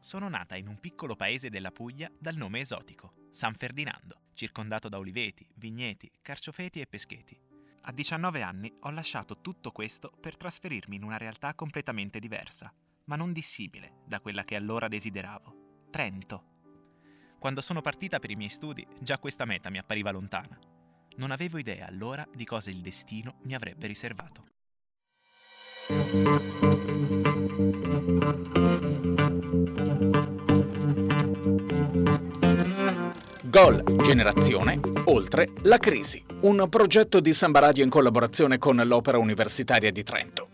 sono nata in un piccolo paese della Puglia dal nome esotico, San Ferdinando, circondato da oliveti, vigneti, carciofeti e pescheti. A 19 anni ho lasciato tutto questo per trasferirmi in una realtà completamente diversa, ma non dissimile da quella che allora desideravo, Trento. Quando sono partita per i miei studi, già questa meta mi appariva lontana. Non avevo idea allora di cosa il destino mi avrebbe riservato. Gol Generazione Oltre la crisi, un progetto di Samba Radio in collaborazione con l'Opera Universitaria di Trento.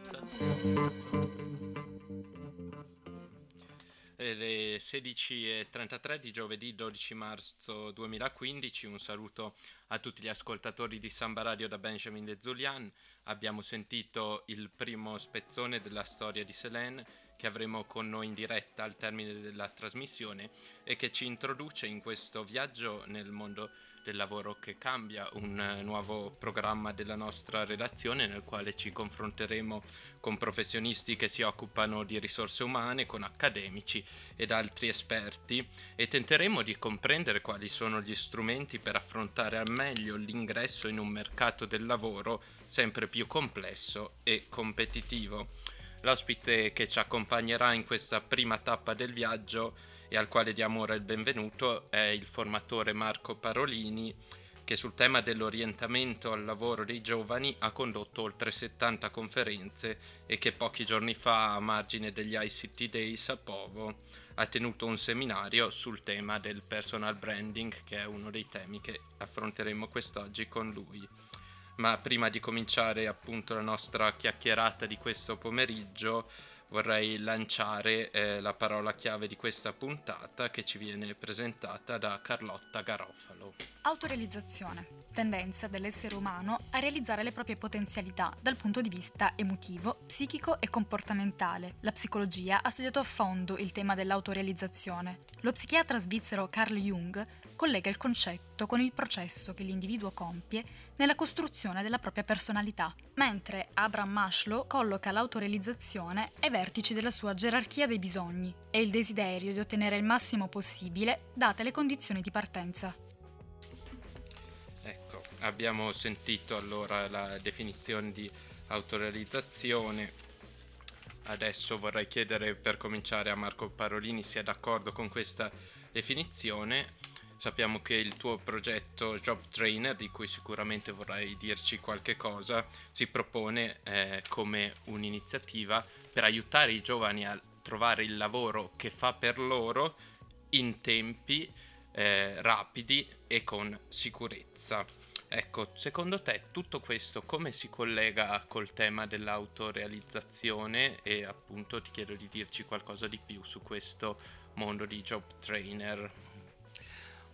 Le 16.33 di giovedì 12 marzo 2015, un saluto a tutti gli ascoltatori di Samba Radio da Benjamin De Zulian. Abbiamo sentito il primo spezzone della storia di Selene che avremo con noi in diretta al termine della trasmissione e che ci introduce in questo viaggio nel mondo del lavoro che cambia, un nuovo programma della nostra redazione nel quale ci confronteremo con professionisti che si occupano di risorse umane, con accademici ed altri esperti e tenteremo di comprendere quali sono gli strumenti per affrontare al meglio l'ingresso in un mercato del lavoro sempre più complesso e competitivo. L'ospite che ci accompagnerà in questa prima tappa del viaggio e al quale diamo ora il benvenuto è il formatore Marco Parolini che sul tema dell'orientamento al lavoro dei giovani ha condotto oltre 70 conferenze e che pochi giorni fa a margine degli ICT Days a Povo ha tenuto un seminario sul tema del personal branding che è uno dei temi che affronteremo quest'oggi con lui ma prima di cominciare appunto la nostra chiacchierata di questo pomeriggio vorrei lanciare eh, la parola chiave di questa puntata che ci viene presentata da Carlotta Garofalo. Autorealizzazione, tendenza dell'essere umano a realizzare le proprie potenzialità dal punto di vista emotivo, psichico e comportamentale. La psicologia ha studiato a fondo il tema dell'autorealizzazione. Lo psichiatra svizzero Carl Jung collega il concetto con il processo che l'individuo compie nella costruzione della propria personalità, mentre Abraham Maslow colloca l'autorealizzazione ai vertici della sua gerarchia dei bisogni e il desiderio di ottenere il massimo possibile date le condizioni di partenza. Abbiamo sentito allora la definizione di autorealizzazione. Adesso vorrei chiedere per cominciare a Marco Parolini se è d'accordo con questa definizione Sappiamo che il tuo progetto Job Trainer, di cui sicuramente vorrai dirci qualche cosa, si propone eh, come un'iniziativa per aiutare i giovani a trovare il lavoro che fa per loro in tempi eh, rapidi e con sicurezza. Ecco, secondo te tutto questo come si collega col tema dell'autorealizzazione e appunto ti chiedo di dirci qualcosa di più su questo mondo di job trainer?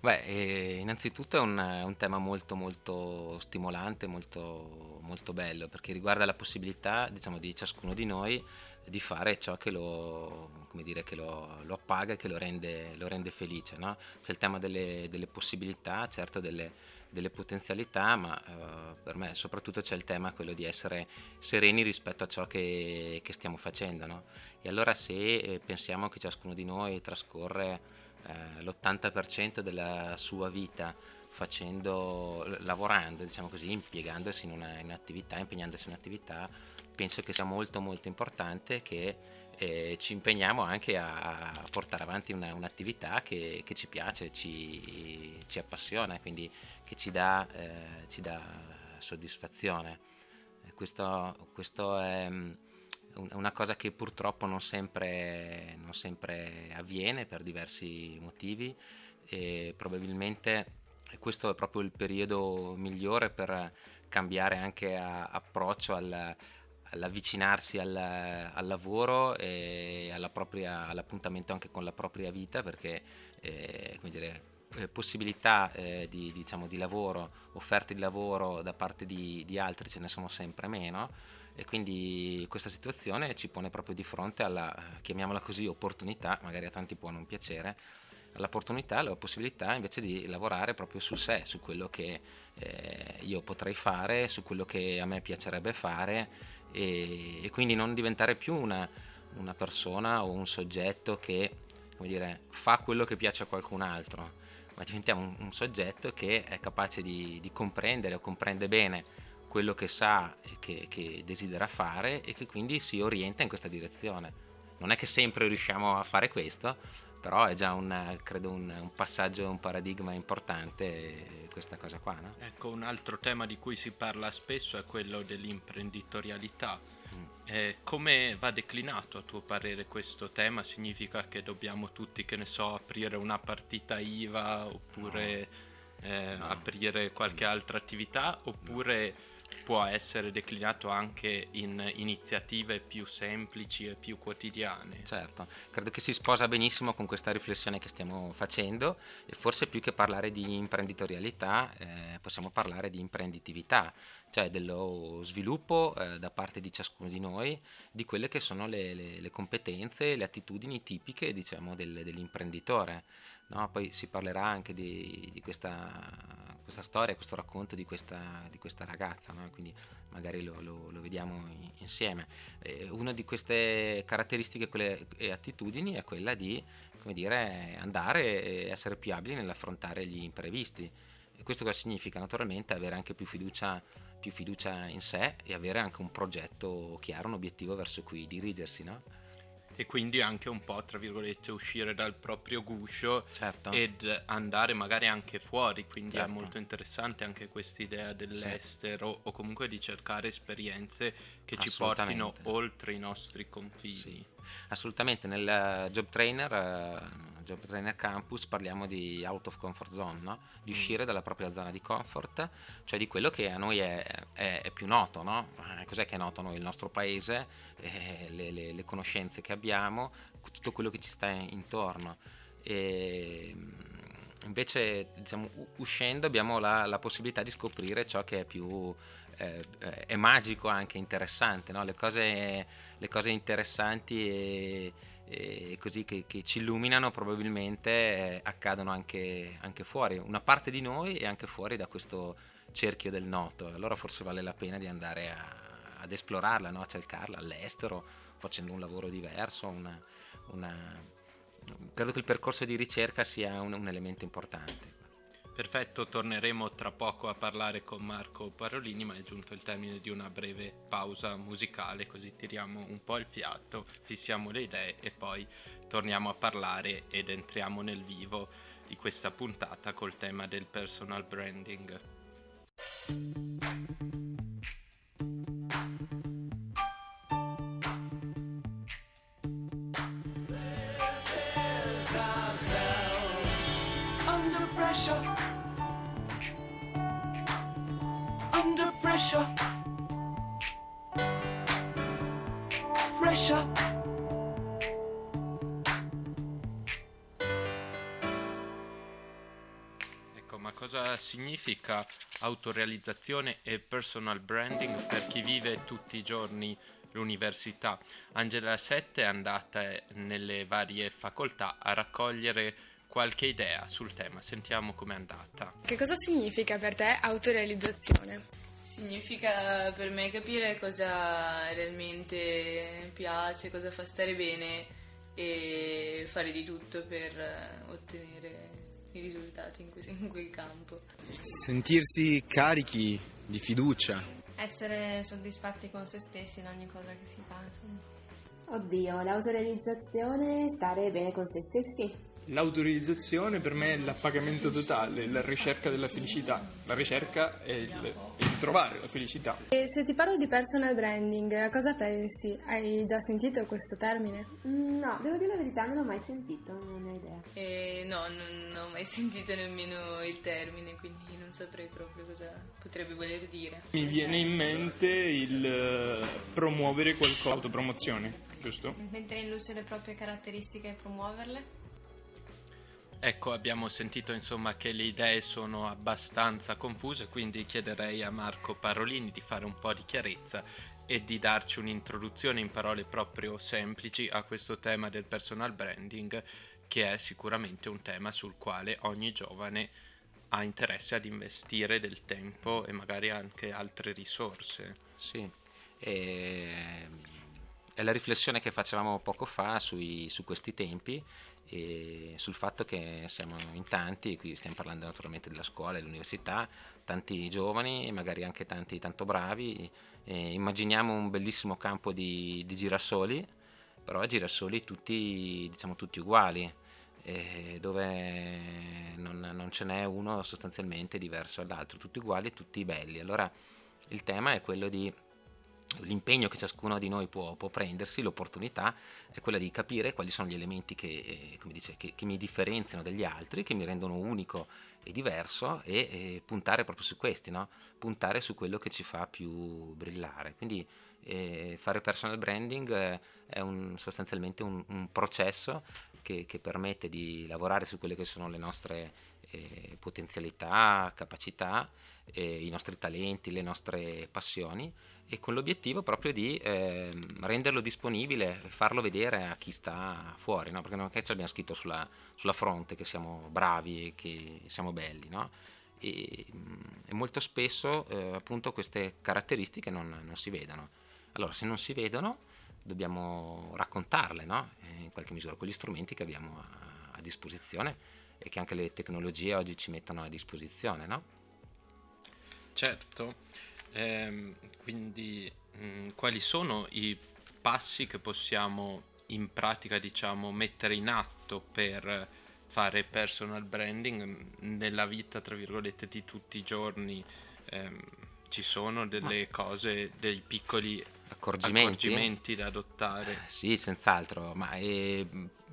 Beh, eh, innanzitutto è un, un, tema molto molto stimolante, molto, molto bello, perché riguarda la possibilità diciamo, di ciascuno di noi di fare ciò che lo, dire, che lo, lo appaga e che lo rende, lo rende felice. No? C'è il tema delle, delle possibilità, certo delle, delle potenzialità, ma uh, per me soprattutto c'è il tema quello di essere sereni rispetto a ciò che, che stiamo facendo. No? E allora se eh, pensiamo che ciascuno di noi trascorre eh, l'80% della sua vita facendo, lavorando, diciamo così, impiegandosi in, una, in un'attività, impegnandosi in un'attività, penso che sia molto molto importante che eh, ci impegniamo anche a, a portare avanti una, un'attività che, che, ci piace, ci, ci, appassiona, quindi che ci dà, eh, ci dà soddisfazione. Questo, questo è una cosa che purtroppo non sempre, non sempre avviene per diversi motivi e probabilmente questo è proprio il periodo migliore per cambiare anche approccio al, all'avvicinarsi al, al, lavoro e propria, all'appuntamento anche con la propria vita perché eh, dire, eh, possibilità eh, di, diciamo, di, lavoro, offerte di lavoro da parte di, di altri ce ne sono sempre meno e quindi questa situazione ci pone proprio di fronte alla, chiamiamola così, opportunità, magari a tanti può non piacere, all'opportunità, alla possibilità invece di lavorare proprio su sé, su quello che eh, io potrei fare, su quello che a me piacerebbe fare e, e quindi non diventare più una, una persona o un soggetto che dire, fa quello che piace a qualcun altro, ma diventiamo un, un soggetto che è capace di, di, comprendere o comprende bene quello che sa e che, che desidera fare e che quindi si orienta in questa direzione. Non è che sempre riusciamo a fare questo, però è già un, credo un, un passaggio, un paradigma importante questa cosa qua. No? Ecco, un altro tema di cui si parla spesso è quello dell'imprenditorialità. Eh, come va declinato a tuo parere questo tema? Significa che dobbiamo tutti, che ne so, aprire una partita IVA oppure no. Eh, no. aprire qualche altra attività oppure può essere declinato anche in iniziative più semplici e più quotidiane. Certo, credo che si sposa benissimo con questa riflessione che stiamo facendo e forse più che parlare di imprenditorialità eh, possiamo parlare di imprenditività, cioè dello sviluppo eh, da parte di ciascuno di noi di quelle che sono le, le, le competenze, le attitudini tipiche diciamo, del, dell'imprenditore. No? Poi si parlerà anche di, di questa questa storia, questo racconto di questa, di questa ragazza, no? quindi magari lo, lo, lo vediamo insieme. Eh, una di queste caratteristiche quelle, e attitudini è quella di dire, andare e essere più abili nell'affrontare gli imprevisti. E questo cosa significa? Naturalmente avere anche più fiducia, più fiducia in sé e avere anche un progetto chiaro, un obiettivo verso cui dirigersi. No? E quindi anche un po' tra virgolette uscire dal proprio guscio certo. ed andare magari anche fuori quindi certo. è molto interessante anche questa idea dell'estero sì. o comunque di cercare esperienze che ci portino oltre i nostri confini sì. assolutamente nel job trainer uh, Job Trainer Campus parliamo di out of comfort zone, no? di mm. uscire dalla propria zona di comfort, cioè di quello che a noi è, è, è più noto. No? Eh, cos'è che è noto a noi? Il nostro paese, eh, le, le, le, conoscenze che abbiamo, tutto quello che ci sta intorno. E, mm, invece, diciamo, uscendo abbiamo la, la, possibilità di scoprire ciò che è più eh, è magico, anche interessante, no? le, cose, le cose interessanti e e così che, che, ci illuminano probabilmente eh, accadono anche, anche, fuori, una parte di noi e anche fuori da questo cerchio del noto. Allora forse vale la pena di andare a, ad esplorarla, no? a cercarla all'estero, facendo un lavoro diverso. Una, una... Credo che il percorso di ricerca sia un, un elemento importante. Perfetto, torneremo tra poco a parlare con Marco Parolini, ma è giunto il termine di una breve pausa musicale, così tiriamo un po' il fiato, fissiamo le idee e poi torniamo a parlare ed entriamo nel vivo di questa puntata col tema del personal branding. Pressure. Under pressure. Pressure. Ecco, ma cosa significa autorealizzazione e personal branding per chi vive tutti i giorni l'università? Angela Sette è andata nelle varie facoltà a raccogliere qualche idea sul tema, sentiamo com'è andata. Che cosa significa per te autorealizzazione? Significa per me capire cosa realmente piace, cosa fa stare bene e fare di tutto per ottenere i risultati in, que- in quel campo. Sentirsi carichi di fiducia. Essere soddisfatti con se stessi in ogni cosa che si fa, insomma. Oddio, l'autorealizzazione è stare bene con se stessi. L'autorizzazione per me è l'appagamento totale, la ricerca della felicità. La ricerca è il, il trovare la felicità. E se ti parlo di personal branding, a cosa pensi? Hai già sentito questo termine? Mm, no, devo dire la verità, non l'ho mai sentito, non ne ho idea. Eh, no, non, non ho mai sentito nemmeno il termine, quindi non saprei proprio cosa potrebbe voler dire. Mi viene in mente il eh, promuovere qualcosa, autopromozione, giusto? Mettere in luce le proprie caratteristiche e promuoverle. Ecco, abbiamo sentito insomma che le idee sono abbastanza confuse, quindi chiederei a Marco Parolini di fare un po' di chiarezza e di darci un'introduzione in parole proprio semplici a questo tema del personal branding, che è sicuramente un tema sul quale ogni giovane ha interesse ad investire del tempo e magari anche altre risorse. Sì, e... è la riflessione che facevamo poco fa sui, su questi tempi e sul fatto che siamo in tanti, qui stiamo parlando naturalmente della scuola e dell'università, tanti giovani e magari anche tanti tanto bravi, e immaginiamo un bellissimo campo di, di girasoli, però girasoli tutti, diciamo, tutti uguali, dove non, non, ce n'è uno sostanzialmente diverso dall'altro, tutti uguali e tutti belli. Allora il tema è quello di l'impegno che ciascuno di noi può, può, prendersi, l'opportunità è quella di capire quali sono gli elementi che, eh, dice, che, che, mi differenziano dagli altri, che mi rendono unico e diverso e, e puntare proprio su questi, no? puntare su quello che ci fa più brillare. Quindi eh, fare personal branding eh, è un, sostanzialmente un, un processo che, che, permette di lavorare su quelle che sono le nostre eh, potenzialità, capacità, i nostri talenti, le nostre passioni e con l'obiettivo proprio di eh, renderlo disponibile farlo vedere a chi sta fuori, no? perché non è che ci abbiamo scritto sulla, sulla, fronte che siamo bravi e che siamo belli, no? e, mm, e, molto spesso eh, appunto queste caratteristiche non, non, si vedono. Allora se non si vedono dobbiamo raccontarle no? In qualche misura con gli strumenti che abbiamo a, a, disposizione e che anche le tecnologie oggi ci mettono a disposizione. No? Certo. Eh, quindi mh, mm, quali sono i passi che possiamo in pratica diciamo mettere in atto per fare personal branding? Nella vita tra virgolette di tutti i giorni ehm, ci sono delle ma cose dei piccoli accorgimenti, accorgimenti da adottare? Eh, sì senz'altro ma è,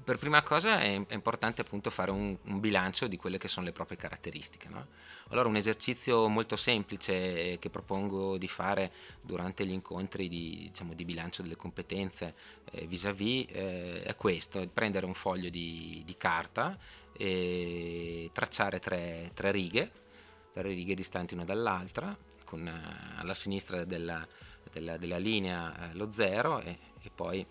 per prima cosa è, è importante appunto fare un, un, bilancio di quelle che sono le proprie caratteristiche. No? Allora un esercizio molto semplice che propongo di fare durante gli incontri di, diciamo, di bilancio delle competenze eh, vis-à-vis eh, è questo, prendere un foglio di, di carta e tracciare tre, tre, righe, tre righe distanti una dall'altra, con eh, alla sinistra della, della, della linea eh, lo zero e, e poi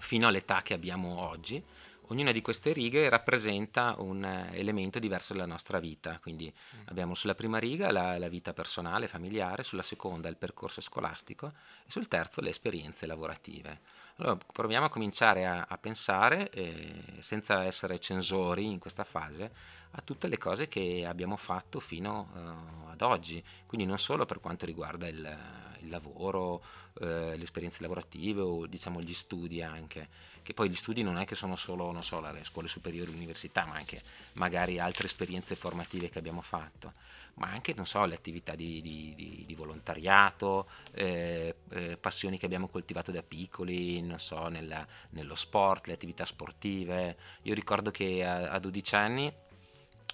fino all'età che abbiamo oggi, ognuna di queste righe rappresenta un eh, elemento diverso della nostra vita. Quindi mm. abbiamo sulla prima riga la, la, vita personale, familiare, sulla seconda il percorso scolastico e sul terzo le esperienze lavorative. Allora proviamo a cominciare a, a pensare, eh, senza essere censori in questa fase, a tutte le cose che abbiamo fatto fino uh, ad oggi, quindi non solo per quanto riguarda il, il lavoro, eh, le esperienze lavorative o diciamo gli studi anche, che poi gli studi non è che sono solo non so, le scuole superiori, l'università, ma anche magari altre esperienze formative che abbiamo fatto, ma anche non so, le attività di, di, di, di volontariato, eh, eh, passioni che abbiamo coltivato da piccoli, non so, nella, nello sport, le attività sportive. Io ricordo che a, a 12 anni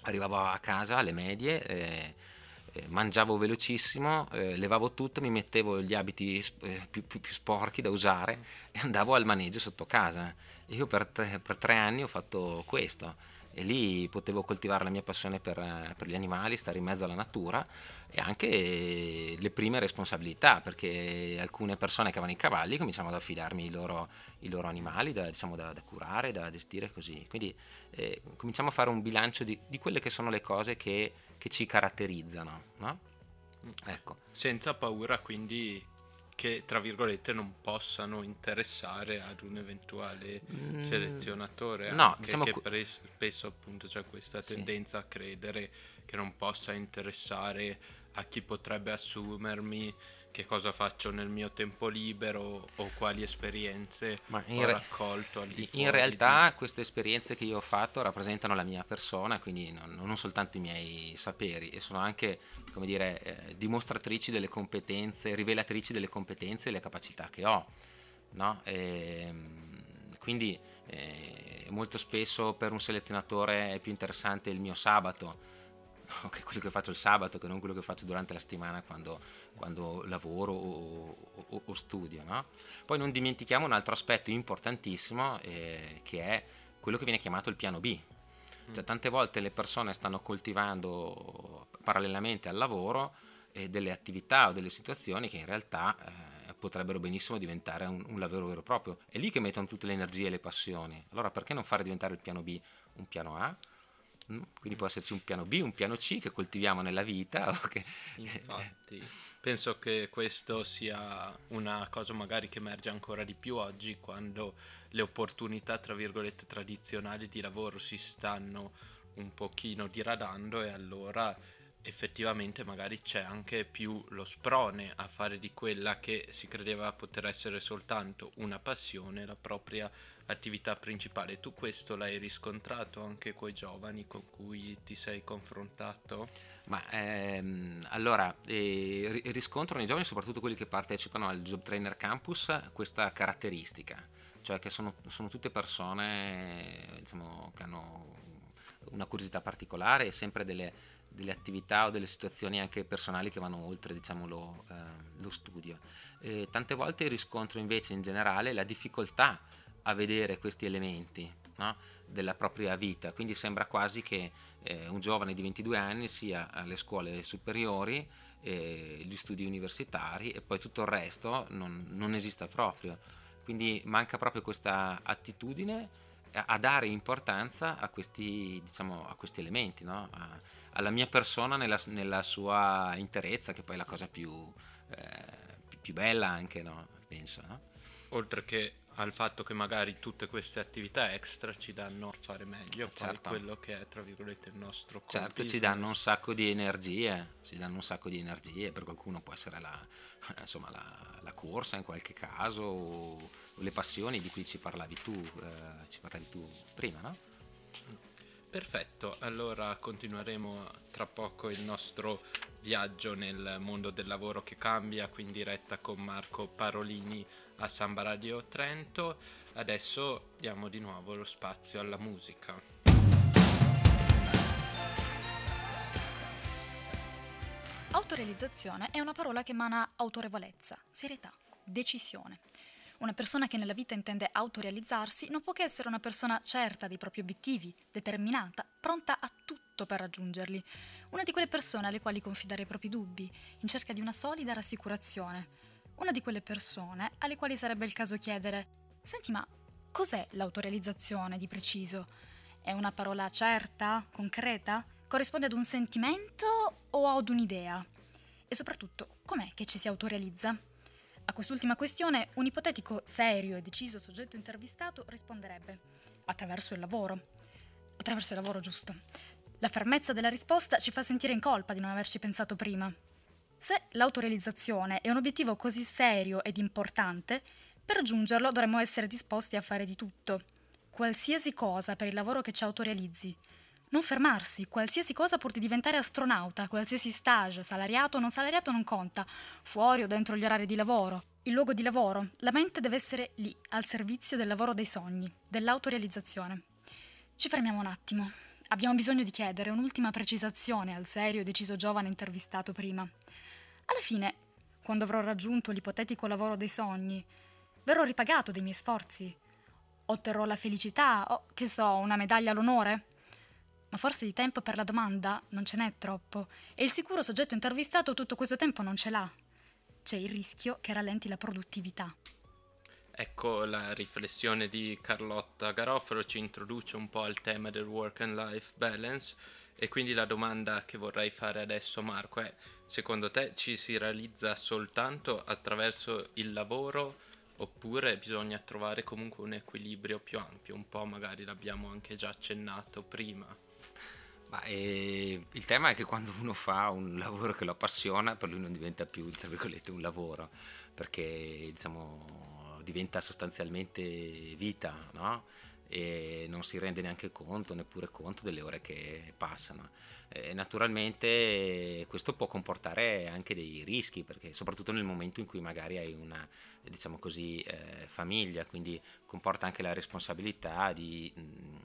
arrivavo a casa alle medie eh, mangiavo velocissimo, eh, levavo tutto, mi mettevo gli abiti eh, più, più, più, sporchi da usare e andavo al maneggio sotto casa. Io per tre, per tre, anni ho fatto questo e lì potevo coltivare la mia passione per, per, gli animali, stare in mezzo alla natura e anche le prime responsabilità perché alcune persone che avevano i cavalli cominciavano ad affidarmi i loro, i loro animali da, diciamo, da, da, curare, da gestire così. Quindi eh, cominciamo a fare un bilancio di, di quelle che sono le cose che che ci caratterizzano, no? Ecco. Senza paura quindi che tra virgolette non possano interessare ad un eventuale mm, selezionatore no, anche, diciamo che pre- spesso appunto c'è questa tendenza sì. a credere che non possa interessare a chi potrebbe assumermi che cosa faccio nel mio tempo libero o quali esperienze Ma ho re- raccolto. in realtà di... queste esperienze che io ho fatto rappresentano la mia persona, quindi non, non soltanto i miei saperi, e sono anche come dire, eh, dimostratrici delle competenze, rivelatrici delle competenze e le capacità che ho. No? E, ehm, quindi eh, molto spesso per un selezionatore è più interessante il mio sabato che quello che faccio il sabato che non quello che faccio durante la settimana quando, quando lavoro o, o, o studio. No? Poi non dimentichiamo un altro aspetto importantissimo eh, che è quello che viene chiamato il piano B. Cioè, mm. tante volte le persone stanno coltivando parallelamente al lavoro eh, delle attività o delle situazioni che in realtà eh, potrebbero benissimo diventare un, un, lavoro vero e proprio. È lì che mettono tutte le energie e le passioni. Allora perché non fare diventare il piano B un piano A? Mm? Quindi può esserci un piano B, un piano C che coltiviamo nella vita. Che... Infatti, penso che questo sia una cosa magari che emerge ancora di più oggi quando le opportunità, tra virgolette, tradizionali di lavoro si stanno un pochino diradando e allora effettivamente magari c'è anche più lo sprone a fare di quella che si credeva poter essere soltanto una passione, la propria attività principale. Tu questo l'hai riscontrato anche con i giovani con cui ti sei confrontato? Ma ehm, allora, eh, riscontrano i giovani, soprattutto quelli che partecipano al Job Trainer Campus, questa caratteristica, cioè che sono, sono tutte persone diciamo, che hanno una curiosità particolare e sempre delle delle attività o delle situazioni anche personali che vanno oltre diciamo, lo, eh, lo studio. E tante volte riscontro invece in generale la difficoltà a vedere questi elementi no? della propria vita, quindi sembra quasi che eh, un giovane di 22 anni sia alle scuole superiori, eh, gli studi universitari e poi tutto il resto non, non esista proprio. Quindi manca proprio questa attitudine a dare importanza a questi, diciamo, a questi elementi, no? a, alla mia persona nella, nella, sua interezza, che poi è la cosa più, eh, più bella anche, no? penso. No? Oltre che al fatto che magari tutte queste attività extra ci danno a fare meglio certo. quello che è tra virgolette il nostro certo ci danno un sacco di energie ci danno un sacco di energie per qualcuno può essere la, insomma, la, la corsa in qualche caso o le passioni di cui ci parlavi tu eh, ci parlavi tu prima no? Perfetto, allora continueremo tra poco il nostro viaggio nel mondo del lavoro che cambia, qui in diretta con Marco Parolini a Samba Radio Trento. Adesso diamo di nuovo lo spazio alla musica. Autorealizzazione è una parola che emana autorevolezza, serietà, decisione. Una persona che nella vita intende autorealizzarsi non può che essere una persona certa dei propri obiettivi, determinata, pronta a tutto per raggiungerli. Una di quelle persone alle quali confidare i propri dubbi, in cerca di una solida rassicurazione. Una di quelle persone alle quali sarebbe il caso chiedere: Senti, ma cos'è l'autorealizzazione di preciso? È una parola certa, concreta? Corrisponde ad un sentimento o ad un'idea? E soprattutto, com'è che ci si autorealizza? A quest'ultima questione, un ipotetico serio e deciso soggetto intervistato risponderebbe attraverso il lavoro. Attraverso il lavoro, giusto. La fermezza della risposta ci fa sentire in colpa di non averci pensato prima. Se l'autorealizzazione è un obiettivo così serio ed importante, per raggiungerlo dovremmo essere disposti a fare di tutto. Qualsiasi cosa per il lavoro che ci autorealizzi, non fermarsi, qualsiasi cosa pur di diventare astronauta, qualsiasi stage, salariato o non salariato non conta, fuori o dentro gli orari di lavoro. Il luogo di lavoro, la mente deve essere lì, al servizio del lavoro dei sogni, dell'autorealizzazione. Ci fermiamo un attimo. Abbiamo bisogno di chiedere un'ultima precisazione al serio e deciso giovane intervistato prima. Alla fine, quando avrò raggiunto l'ipotetico lavoro dei sogni, verrò ripagato dei miei sforzi? Otterrò la felicità o, che so, una medaglia all'onore? Ma forse di tempo per la domanda non ce n'è troppo e il sicuro soggetto intervistato tutto questo tempo non ce l'ha. C'è il rischio che rallenti la produttività. Ecco la riflessione di Carlotta Garofalo ci introduce un po' al tema del work and life balance e quindi la domanda che vorrei fare adesso Marco è secondo te ci si realizza soltanto attraverso il lavoro oppure bisogna trovare comunque un equilibrio più ampio, un po' magari l'abbiamo anche già accennato prima. Ma, eh, il tema è che quando uno fa un lavoro che lo appassiona, per lui non diventa più, tra virgolette, un lavoro, perché diciamo, diventa sostanzialmente vita, no? E non si rende neanche conto, neppure conto delle ore che passano. E naturalmente questo può comportare anche dei rischi, perché soprattutto nel momento in cui magari hai una diciamo così, eh, famiglia, quindi comporta anche la responsabilità di, mm,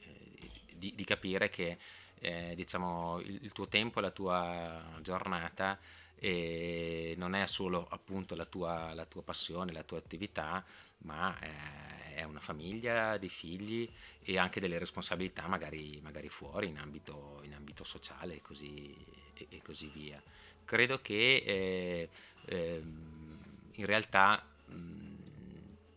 eh, di, di capire che eh, diciamo, il, il, tuo tempo, la tua giornata eh, non è solo appunto la tua, la tua, passione, la tua attività, ma eh, è una famiglia, dei figli e anche delle responsabilità magari, magari fuori in ambito, in ambito sociale e così, e, e così, via. Credo che eh, ehm, in realtà mh,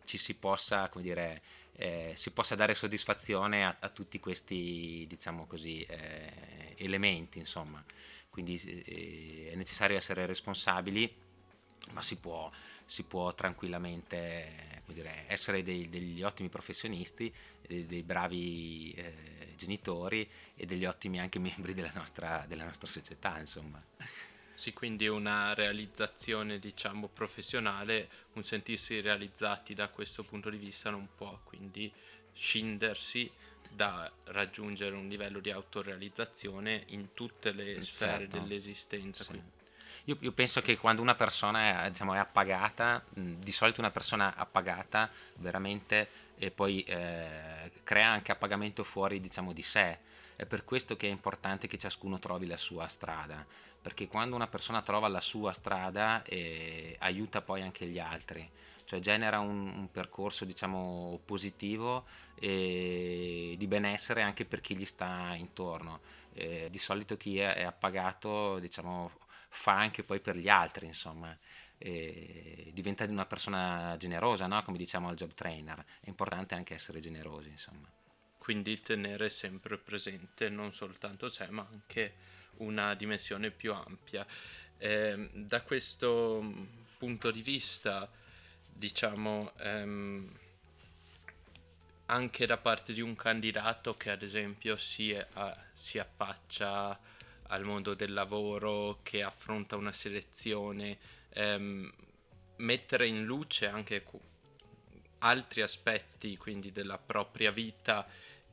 ci si possa come dire, eh, si possa dare soddisfazione a, a tutti questi, diciamo così, eh, elementi, insomma. Quindi eh, è necessario essere responsabili, ma si può, si può tranquillamente dire, essere dei, degli ottimi professionisti, dei, dei bravi eh, genitori e degli ottimi anche membri della nostra, della nostra società, insomma. Sì, quindi una realizzazione, diciamo, professionale, un sentirsi realizzati da questo punto di vista non può quindi scindersi da raggiungere un livello di autorealizzazione in tutte le certo. sfere dell'esistenza. Sì. Io, io, penso che quando una persona diciamo, è appagata, di solito una persona appagata veramente e poi eh, crea anche appagamento fuori diciamo, di sé. È per questo che è importante che ciascuno trovi la sua strada perché quando una persona trova la sua strada eh, aiuta poi anche gli altri, cioè genera un, un percorso diciamo positivo e di benessere anche per chi gli sta intorno. Eh, di solito chi è, è appagato diciamo, fa anche poi per gli altri, insomma. E diventa una persona generosa, no? come diciamo al job trainer. È importante anche essere generosi, insomma. Quindi tenere sempre presente non soltanto sé, ma anche una dimensione più ampia. Eh, da questo punto di vista, diciamo, ehm, anche da parte di un candidato che ad esempio si, a, si affaccia al mondo del lavoro, che affronta una selezione, ehm, mettere in luce anche altri aspetti quindi della propria vita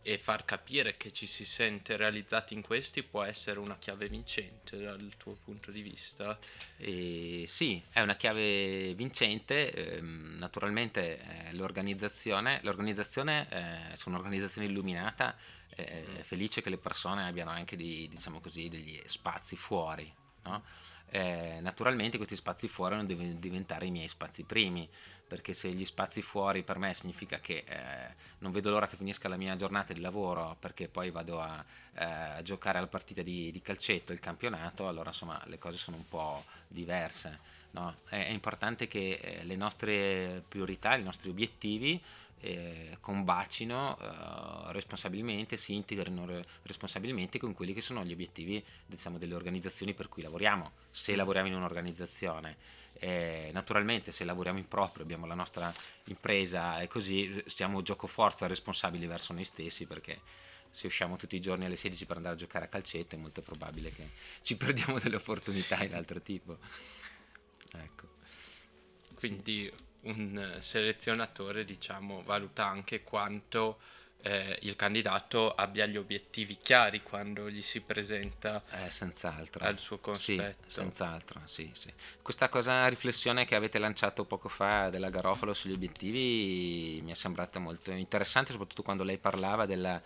e far capire che ci si sente realizzati in questi può essere una chiave vincente dal tuo punto di vista? Eh, sì, è una chiave vincente, eh, naturalmente eh, l'organizzazione, l'organizzazione eh, su un'organizzazione illuminata è felice che le persone abbiano anche di, diciamo così, degli spazi fuori, no? eh, naturalmente questi spazi fuori non devono diventare i miei spazi primi, perché se gli spazi fuori per me significa che eh, non vedo l'ora che finisca la mia giornata di lavoro perché poi vado a, eh, a giocare alla partita di, di, calcetto, il campionato, allora insomma le cose sono un po' diverse. No? È, è, importante che eh, le nostre priorità, i nostri obiettivi eh, combacino eh, responsabilmente, si integrino re- responsabilmente con quelli che sono gli obiettivi diciamo, delle organizzazioni per cui lavoriamo. Se lavoriamo in un'organizzazione eh, naturalmente se lavoriamo in proprio, abbiamo la nostra impresa e così siamo gioco forza responsabili verso noi stessi perché se usciamo tutti i giorni alle 16 per andare a giocare a calcetto è molto probabile che ci perdiamo delle opportunità di altro tipo. Ecco. Quindi un selezionatore diciamo valuta anche quanto eh, il candidato abbia gli obiettivi chiari quando gli si presenta eh, al suo cospetto. Sì, senz'altro, sì, sì. Questa cosa, riflessione che avete lanciato poco fa della Garofalo sugli obiettivi mi è sembrata molto interessante, soprattutto quando lei parlava del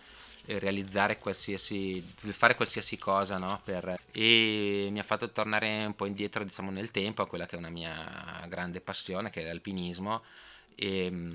realizzare qualsiasi, del fare qualsiasi cosa, no? Per, e mi ha fatto tornare un po' indietro, diciamo, nel tempo a quella che è una mia grande passione, che è l'alpinismo e mm,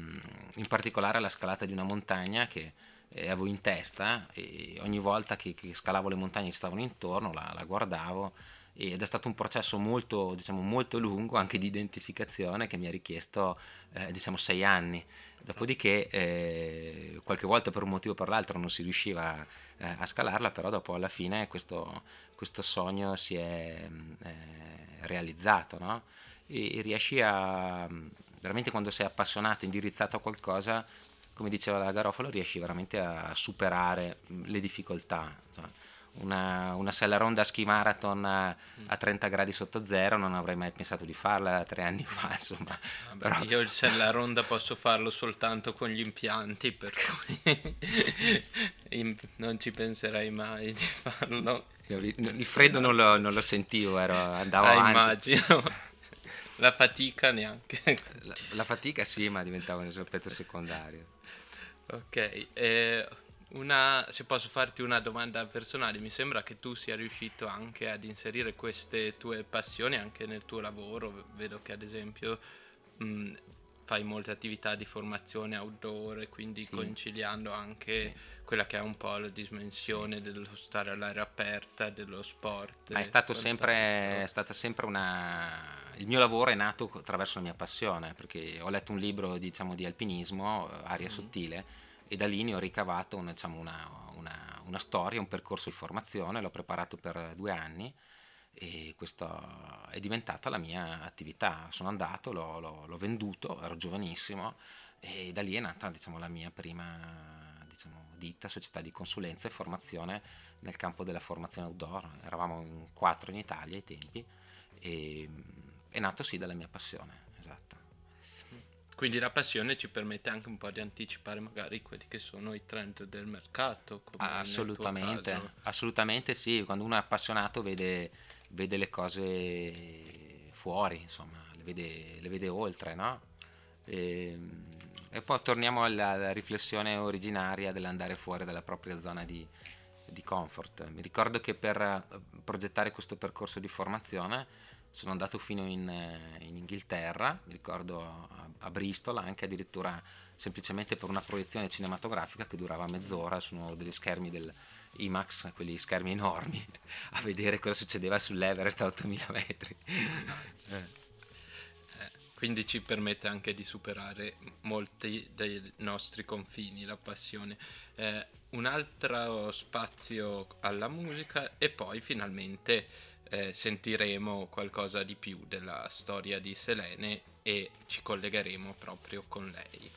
in particolare la scalata di una montagna che eh, avevo in testa e ogni volta che, che scalavo le montagne che stavano intorno la, la, guardavo ed è stato un processo molto, diciamo, molto lungo anche di identificazione che mi ha richiesto eh, diciamo sei anni dopodiché eh, qualche volta per un motivo o per l'altro non si riusciva eh, a scalarla però dopo alla fine questo, questo sogno si è mm, eh, realizzato no? e, e riesci a veramente quando sei appassionato, indirizzato a qualcosa, come diceva la Garofalo, riesci veramente a superare le difficoltà. Una, una sella ronda ski marathon a, a, 30 gradi sotto zero non avrei mai pensato di farla tre anni fa insomma. Vabbè, Però... io il sella ronda posso farlo soltanto con gli impianti per cui non ci penserei mai di farlo. Il freddo non lo, non lo sentivo ero, andavo ah, avanti. immagino la fatica neanche. La, la, fatica sì, ma diventava un aspetto secondario. Ok, eh, una, se posso farti una domanda personale, mi sembra che tu sia riuscito anche ad inserire queste tue passioni anche nel tuo lavoro. Vedo che ad esempio mh, fai molte attività di formazione outdoor, quindi Sì. conciliando anche quella che è un po' la dimensione dello stare all'aria aperta, dello sport. Ma è stato sempre, è stata sempre una... Il mio lavoro è nato attraverso la mia passione, perché ho letto un libro diciamo, di alpinismo, eh, Aria Mhm. sottile, e da lì ne ho ricavato una, diciamo, una, una- una storia, un percorso di formazione, l'ho preparato per due anni e questa è diventata la mia attività. Sono andato, l'ho, l'ho- l'ho venduto, ero giovanissimo e da lì è nata diciamo, la mia prima diciamo, ditta, società di consulenza e formazione nel campo della formazione outdoor. Eravamo in quattro in Italia ai tempi e mm, è nato sì dalla mia passione, esatto. Quindi la passione ci permette anche un po' di anticipare magari quelli che sono i trend del mercato. Assolutamente, assolutamente sì, quando uno è appassionato vede, vede le cose fuori, insomma, le vede, le vede oltre, no? E, e poi torniamo alla, alla riflessione originaria dell'andare fuori dalla propria zona di, di comfort. Mi ricordo che per eh, progettare questo percorso di formazione sono andato fino in, eh, in Inghilterra, mi ricordo a, a Bristol anche addirittura semplicemente per una proiezione cinematografica che durava mezz'ora su uno degli schermi del IMAX, quelli schermi enormi, a vedere cosa succedeva sull'Everest a 8000 metri. Eh. Quindi ci permette anche di superare molti dei nostri confini, la passione. Eh, un altro spazio alla musica e poi finalmente eh, sentiremo qualcosa di più della storia di Selene e ci collegheremo proprio con lei.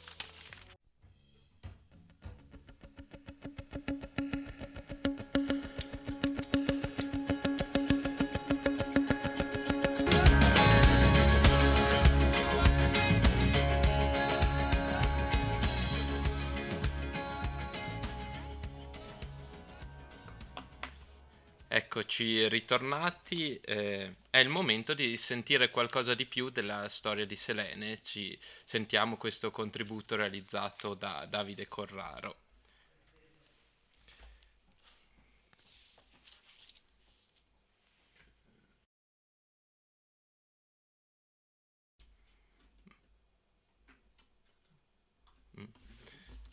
Eccoci ritornati, eh, è il momento di sentire qualcosa di più della storia di Selene, ci sentiamo questo contributo realizzato da Davide Corraro.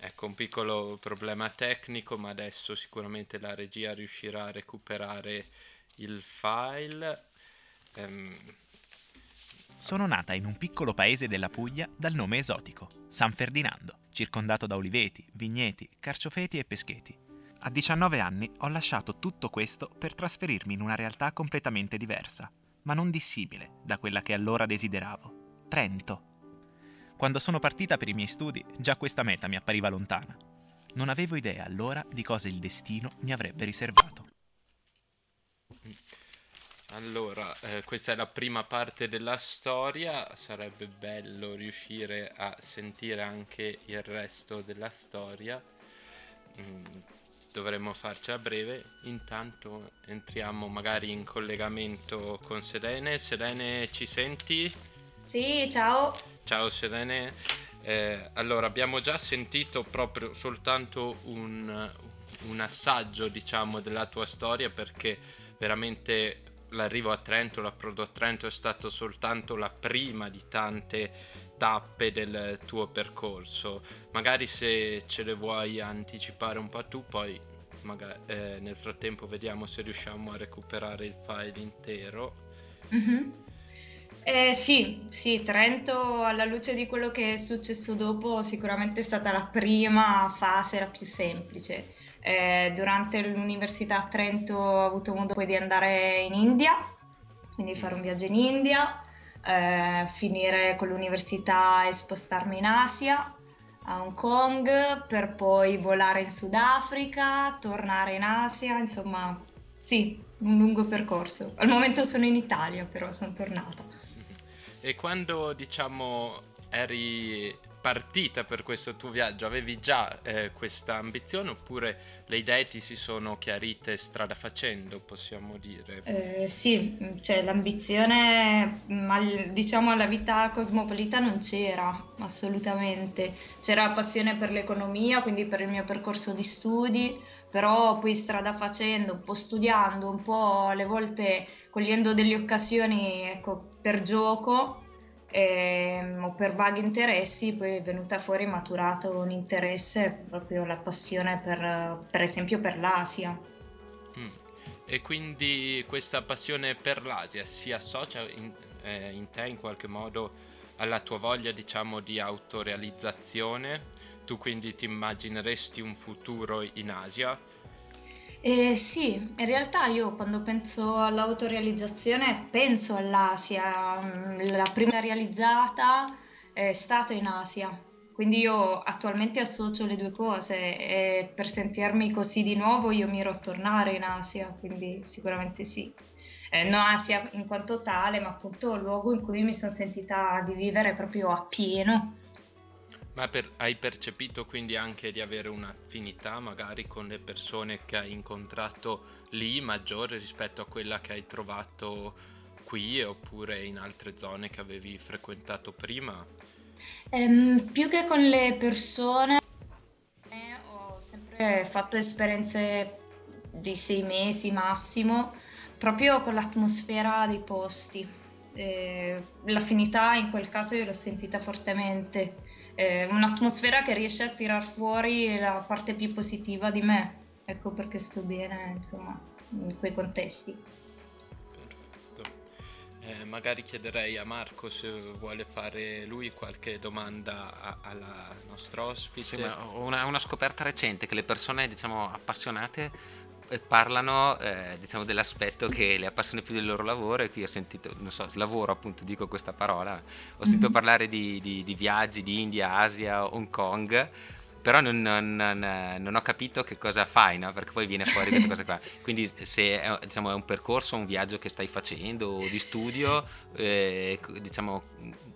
Ecco un piccolo problema tecnico, ma adesso sicuramente la regia riuscirà a recuperare il file. Ehm, Sono nata in un piccolo paese della Puglia dal nome esotico, San Ferdinando, circondato da oliveti, vigneti, carciofeti e pescheti. A 19 anni ho lasciato tutto questo per trasferirmi in una realtà completamente diversa, ma non dissimile da quella che allora desideravo. Trento. Quando sono partita per i miei studi, già questa meta mi appariva lontana. Non avevo idea allora di cosa il destino mi avrebbe riservato. Allora, eh, questa è la prima parte della storia, sarebbe bello riuscire a sentire anche il resto della storia. Mm, dovremmo farcela a breve. Intanto entriamo magari in collegamento con Selene. Selene, ci senti? Sì, ciao. Ciao Selene. Eh, allora, abbiamo già sentito proprio soltanto un, un assaggio, diciamo, della tua storia perché veramente l'arrivo a Trento, l'approdo a Trento è stato soltanto la prima di tante tappe del tuo percorso. Magari se ce le vuoi anticipare un po' tu, poi magari, eh, nel frattempo vediamo se riusciamo a recuperare il file intero. Mhm. Eh, sì, sì, Trento alla luce di quello che è successo dopo sicuramente è stata la prima fase, la più semplice. Eh, durante l'università a Trento ho avuto modo poi di andare in India, quindi fare un viaggio in India, eh, finire con l'università e spostarmi in Asia, a Hong Kong, per poi volare in Sudafrica, tornare in Asia, insomma, sì, un lungo percorso. Al momento sono in Italia, però sono tornata. E quando diciamo eri partita per questo tuo viaggio, avevi già eh, questa ambizione oppure le idee ti si sono chiarite strada facendo, possiamo dire? Eh, sì, cioè l'ambizione, mm, diciamo alla vita cosmopolita non c'era assolutamente. C'era passione per l'economia, quindi per il mio percorso di studi, però poi strada facendo, un po' studiando, un po' alle volte cogliendo delle occasioni, ecco, per gioco, e, o per vaghi interessi poi è venuta fuori maturato un interesse, proprio la passione per, per esempio per l'Asia. Mm. E quindi questa passione per l'Asia si associa in, eh, in te in qualche modo alla tua voglia diciamo di autorealizzazione? Tu quindi ti immagineresti un futuro in Asia? Eh, sì, in realtà io quando penso all'autorealizzazione penso all'Asia. Mm, la prima realizzata è stata in Asia, quindi io attualmente associo le due cose e per sentirmi così di nuovo io miro a tornare in Asia, quindi sicuramente sì. Eh, non Asia in quanto tale, ma appunto il luogo in cui mi sono sentita di vivere proprio a pieno ma per, hai percepito quindi anche di avere un'affinità magari con le persone che hai incontrato lì maggiore rispetto a quella che hai trovato qui oppure in altre zone che avevi frequentato prima? Um, più che con le persone ho sempre fatto esperienze di sei mesi massimo proprio con l'atmosfera dei posti. Eh, l'affinità in quel caso io l'ho sentita fortemente eh, un'atmosfera che riesce a tirar fuori la parte più positiva di me. Ecco perché sto bene, insomma, in quei contesti. Perfetto. Eh, magari chiederei a Marco se vuole fare lui qualche domanda a, alla nostra ospite. Sì, una, una, scoperta recente che le persone, diciamo, appassionate parlano eh, diciamo, dell'aspetto che le appassiona più del loro lavoro e qui ho sentito, non so, lavoro appunto, dico questa parola, ho sentito mm-hmm. parlare di, di, di, viaggi di India, Asia, Hong Kong, però non, non, non, non ho capito che cosa fai, no? perché poi viene fuori questa cosa qua. Quindi se è, diciamo, è un percorso, un viaggio che stai facendo o di studio, eh, diciamo,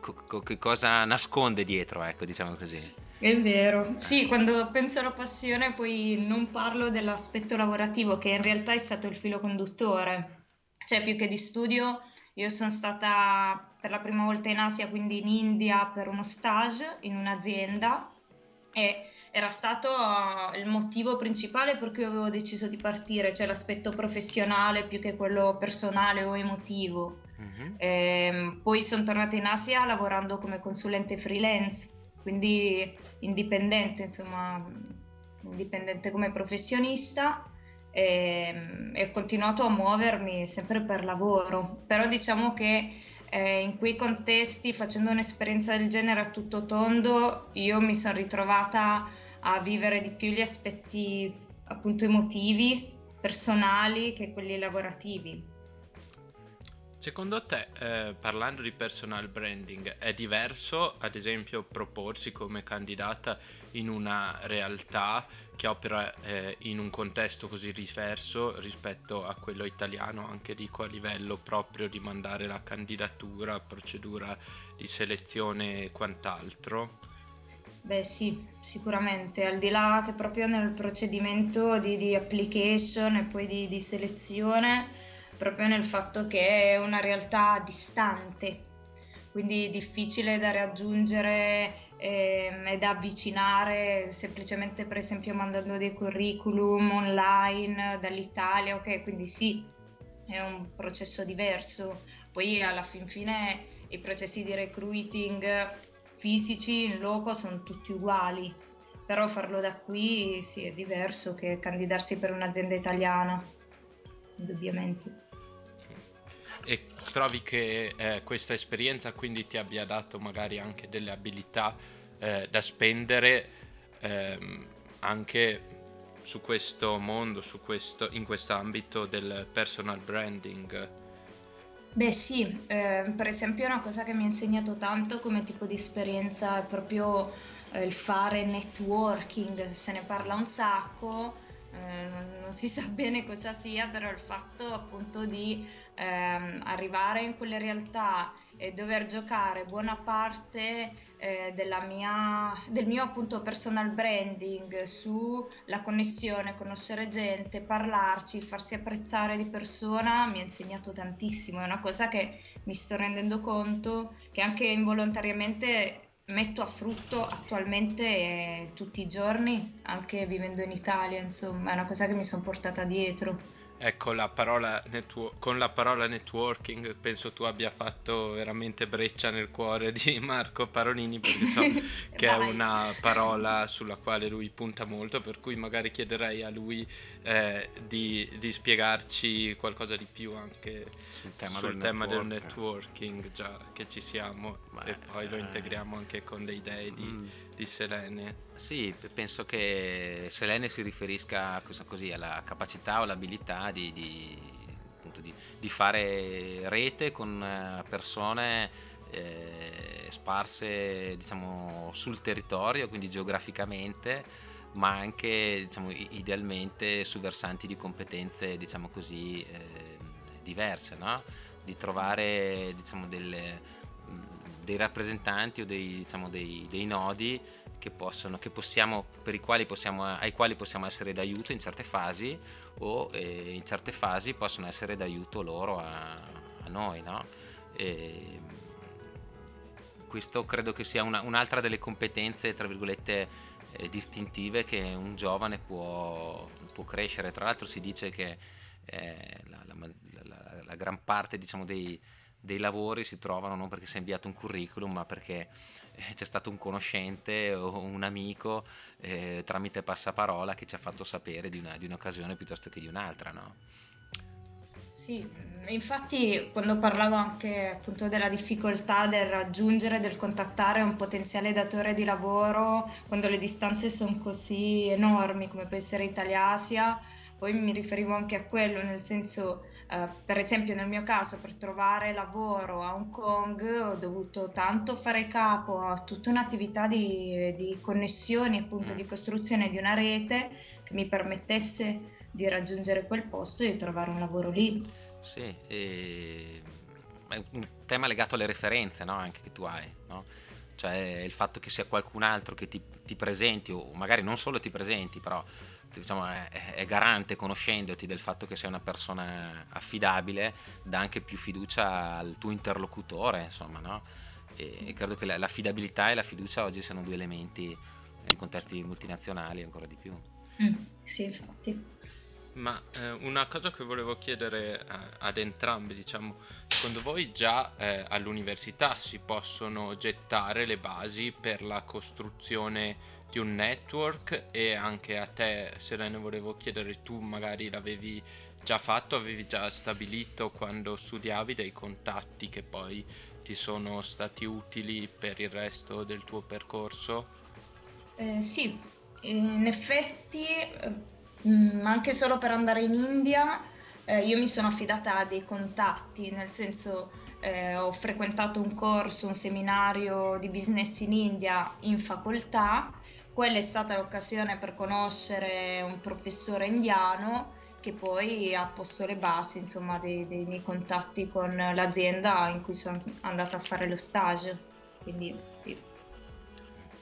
co- co- che cosa nasconde dietro, ecco, diciamo così. È vero, sì, quando penso alla passione poi non parlo dell'aspetto lavorativo che in realtà è stato il filo conduttore, cioè più che di studio io sono stata per la prima volta in Asia, quindi in India per uno stage in un'azienda e era stato uh, il motivo principale per cui avevo deciso di partire, cioè l'aspetto professionale più che quello personale o emotivo. Mm-hmm. E, poi sono tornata in Asia lavorando come consulente freelance quindi indipendente, insomma, indipendente come professionista e, e ho continuato a muovermi sempre per lavoro, però diciamo che eh, in quei contesti, facendo un'esperienza del genere a tutto tondo, io mi sono ritrovata a vivere di più gli aspetti appunto emotivi, personali che quelli lavorativi. Secondo te, eh, parlando di personal branding, è diverso ad esempio proporsi come candidata in una realtà che opera eh, in un contesto così diverso rispetto a quello italiano, anche dico a livello proprio di mandare la candidatura, procedura di selezione e quant'altro? Beh sì, sicuramente, al di là che proprio nel procedimento di, di application e poi di, di selezione proprio nel fatto che è una realtà distante, quindi difficile da raggiungere eh, e da avvicinare semplicemente per esempio mandando dei curriculum online dall'Italia, ok, quindi sì, è un processo diverso. Poi alla fin fine i processi di recruiting fisici in loco sono tutti uguali, però farlo da qui sì è diverso che candidarsi per un'azienda italiana, indubbiamente. E trovi che eh, questa esperienza quindi ti abbia dato magari anche delle abilità eh, da spendere ehm, anche su questo mondo, su questo, in questo ambito del personal branding? Beh sì, eh, per esempio una cosa che mi ha insegnato tanto come tipo di esperienza è proprio eh, il fare networking, se ne parla un sacco, eh, non si sa bene cosa sia, però il fatto appunto di ehm, arrivare in quelle realtà e dover giocare buona parte eh, mia, del mio appunto personal branding sulla connessione, conoscere gente, parlarci, farsi apprezzare di persona mi ha insegnato tantissimo, è una cosa che mi sto rendendo conto che anche involontariamente metto a frutto attualmente eh, tutti i giorni, anche vivendo in Italia, insomma, è una cosa che mi sono portata dietro. Ecco, la netwo- con la parola networking penso tu abbia fatto veramente breccia nel cuore di Marco Parolini perché so che è una parola sulla quale lui punta molto, per cui magari chiederei a lui eh, di, di, spiegarci qualcosa di più anche sul tema, sul del, tema network. del, networking, già che ci siamo, Beh, e poi lo eh. integriamo anche con le idee di, mm. di Selene. Sì, penso che Selene si riferisca così, alla capacità o l'abilità di, di, di, di fare rete con eh, persone eh, sparse diciamo, sul territorio, quindi geograficamente, ma anche diciamo, idealmente su versanti di competenze diciamo così, eh, diverse, no? di trovare diciamo, delle, dei rappresentanti o dei, diciamo, dei, dei nodi che possono, che possiamo, per i quali possiamo, ai quali possiamo essere d'aiuto in certe fasi o eh, in certe fasi possono essere d'aiuto loro a, a noi. No? E, questo credo che sia una, un'altra delle competenze, tra virgolette, eh, distintive che un giovane può, può, crescere. Tra l'altro si dice che eh, la, la, la, la, gran parte diciamo, dei, dei lavori si trovano non perché si è inviato un curriculum, ma perché eh, c'è stato un conoscente o un amico eh, tramite passaparola che ci ha fatto sapere di, una, di un'occasione piuttosto che di un'altra, no? Sì, infatti quando parlavo anche appunto della difficoltà del raggiungere, del contattare un potenziale datore di lavoro quando le distanze sono così enormi come può essere Italia-Asia, poi mi riferivo anche a quello, nel senso eh, per esempio nel mio caso per trovare lavoro a Hong Kong ho dovuto tanto fare capo a tutta un'attività di, di connessioni, appunto mm. di costruzione di una rete che mi permettesse di raggiungere quel posto e di trovare un lavoro lì. Sì, e... è un tema legato alle referenze no? anche che tu hai, no? cioè il fatto che sia qualcun altro che ti, ti presenti o magari non solo ti presenti, però diciamo, è, è, garante conoscendoti del fatto che sei una persona affidabile, dà anche più fiducia al tuo interlocutore, insomma, no? E, sì. e credo che la, l'affidabilità e la fiducia oggi siano due elementi in contesti multinazionali ancora di più. Mm, sì, infatti. Ma eh, una cosa che volevo chiedere eh, ad entrambi, diciamo, secondo voi già eh, all'università si possono gettare le basi per la costruzione di un network e anche a te Serena volevo chiedere tu magari l'avevi già fatto, avevi già stabilito quando studiavi dei contatti che poi ti sono stati utili per il resto del tuo percorso? Eh, sì, in effetti eh, anche solo per andare in India eh, io mi sono affidata a dei contatti, nel senso eh, ho frequentato un corso, un seminario di business in India in facoltà quella è stata l'occasione per conoscere un professore indiano che poi ha posto le basi insomma, dei, dei miei contatti con l'azienda in cui sono andata a fare lo stage. Quindi sì,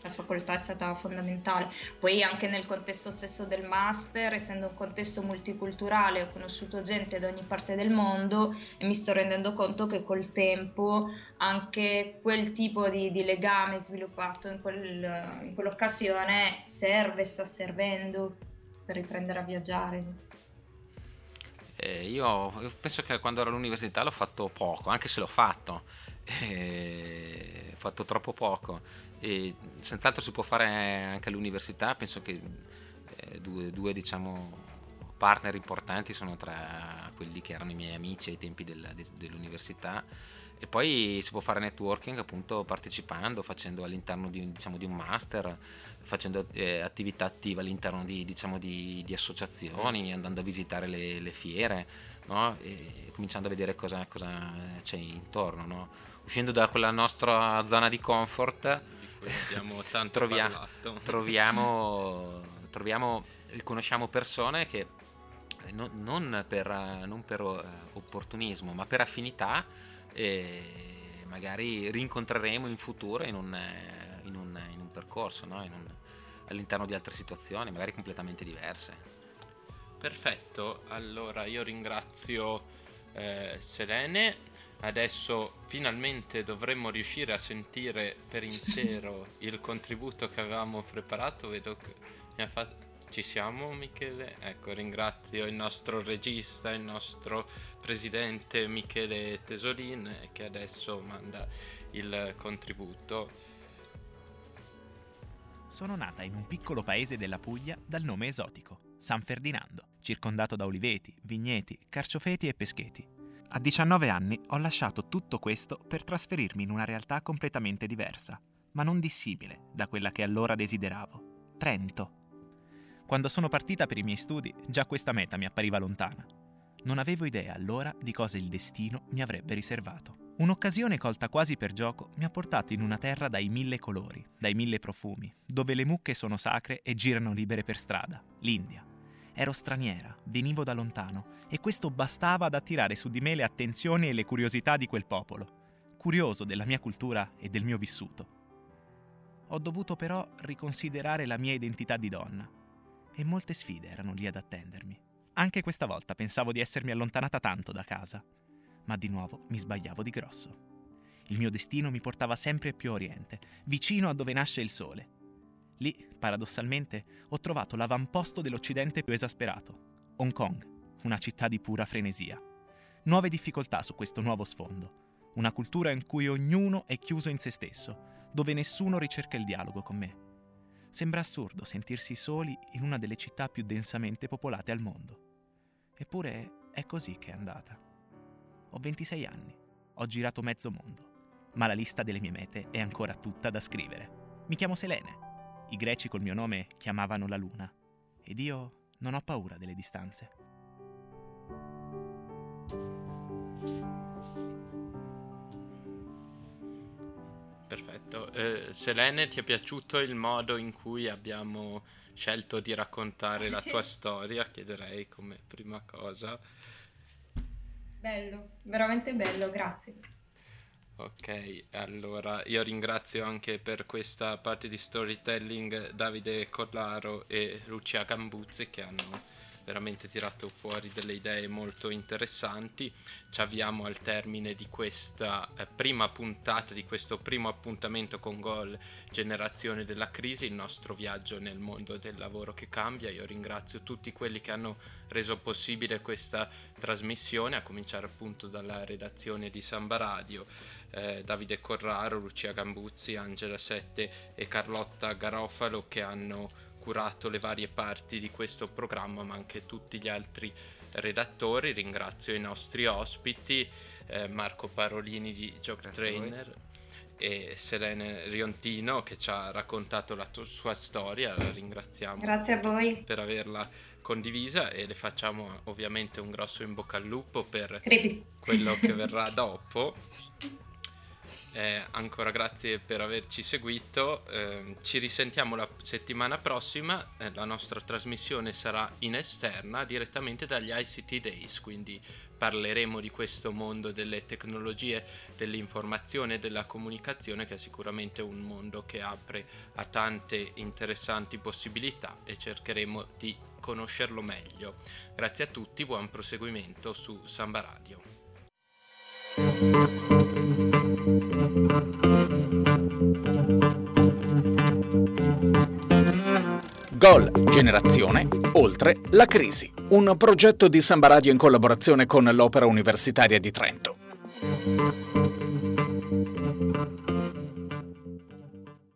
la facoltà è stata fondamentale. Poi anche nel contesto stesso del master, essendo un contesto multiculturale, ho conosciuto gente da ogni parte del mondo e mi sto rendendo conto che col tempo anche quel tipo di, di legame sviluppato in, quel, in quell'occasione serve, sta servendo per riprendere a viaggiare. Eh, io penso che quando ero all'università l'ho fatto poco, anche se l'ho fatto, eh, ho fatto troppo poco e senz'altro si può fare anche all'università, penso che eh, due, due diciamo, partner importanti sono tra quelli che erano i miei amici ai tempi del, de, dell'università e poi si può fare networking appunto partecipando, facendo all'interno di, diciamo, di un master, facendo eh, attività attive all'interno di, diciamo, di, di, associazioni, andando a visitare le, le fiere no? e cominciando a vedere cosa, cosa c'è intorno. No? Uscendo da quella nostra zona di comfort abbiamo tanto troviamo, troviamo, troviamo, conosciamo persone che eh, non, non, per, non per uh, opportunismo, ma per affinità e magari rincontreremo in futuro in un, eh, in un, in un percorso, no? in un, all'interno di altre situazioni, magari completamente diverse. Perfetto, allora io ringrazio eh, Selene adesso finalmente dovremmo riuscire a sentire per intero il contributo che avevamo preparato. Vedo che mi ha fatto. Ci siamo Michele? Ecco, ringrazio il nostro regista, il nostro presidente Michele Tesolin che adesso manda il contributo. Sono nata in un piccolo paese della Puglia dal nome esotico, San Ferdinando, circondato da oliveti, vigneti, carciofeti e pescheti. A 19 anni ho lasciato tutto questo per trasferirmi in una realtà completamente diversa, ma non dissimile da quella che allora desideravo, Trento. Quando sono partita per i miei studi, già questa meta mi appariva lontana. Non avevo idea allora di cosa il destino mi avrebbe riservato. Un'occasione colta quasi per gioco mi ha portato in una terra dai mille colori, dai mille profumi, dove le mucche sono sacre e girano libere per strada, l'India. Ero straniera, venivo da lontano e questo bastava ad attirare su di me le attenzioni e le curiosità di quel popolo, curioso della mia cultura e del mio vissuto. Ho dovuto però riconsiderare la mia identità di donna e molte sfide erano lì ad attendermi. Anche questa volta pensavo di essermi allontanata tanto da casa, ma di nuovo mi sbagliavo di grosso. Il mio destino mi portava sempre più a oriente, vicino a dove nasce il sole. Lì, paradossalmente, ho trovato l'avamposto dell'Occidente più esasperato, Hong Kong, una città di pura frenesia. Nuove difficoltà su questo nuovo sfondo, una cultura in cui ognuno è chiuso in se stesso, dove nessuno ricerca il dialogo con me. Sembra assurdo sentirsi soli in una delle città più densamente popolate al mondo. Eppure è così che è andata. Ho 26 anni, ho girato mezzo mondo, ma la lista delle mie mete è ancora tutta da scrivere. Mi chiamo Selene. I greci col mio nome chiamavano la luna. Ed io non ho paura delle distanze. Perfetto. Eh, Selene, ti è piaciuto il modo in cui abbiamo scelto di raccontare la tua storia? Chiederei come prima cosa. Bello, veramente bello, grazie. Ok, allora io ringrazio anche per questa parte di storytelling Davide Collaro e Lucia Gambuzzi che hanno veramente tirato fuori delle idee molto interessanti. Ci avviamo al termine di questa eh, prima puntata, di questo primo appuntamento con Gol Generazione della Crisi, il nostro viaggio nel mondo del lavoro che cambia. Io ringrazio tutti quelli che hanno reso possibile questa trasmissione, a cominciare appunto dalla redazione di Samba Radio. Eh, Davide Corraro, Lucia Gambuzzi, Angela Sette e Carlotta Garofalo che hanno curato le varie parti di questo programma, ma anche tutti gli altri redattori. Ringrazio i nostri ospiti, eh, Marco Parolini di Job Trainer e Selene Riontino che ci ha raccontato la to- sua storia. La ringraziamo. Grazie a voi per averla condivisa e le facciamo ovviamente un grosso in bocca al lupo per Tripi. quello che verrà dopo. Eh, ancora grazie per averci seguito, eh, ci risentiamo la settimana prossima, eh, la nostra trasmissione sarà in esterna direttamente dagli ICT Days, quindi parleremo di questo mondo delle tecnologie, dell'informazione e della comunicazione che è sicuramente un mondo che apre a tante interessanti possibilità e cercheremo di conoscerlo meglio. Grazie a tutti, buon proseguimento su Samba Radio. Gol Generazione Oltre la crisi, un progetto di Samba Radio in collaborazione con l'Opera Universitaria di Trento.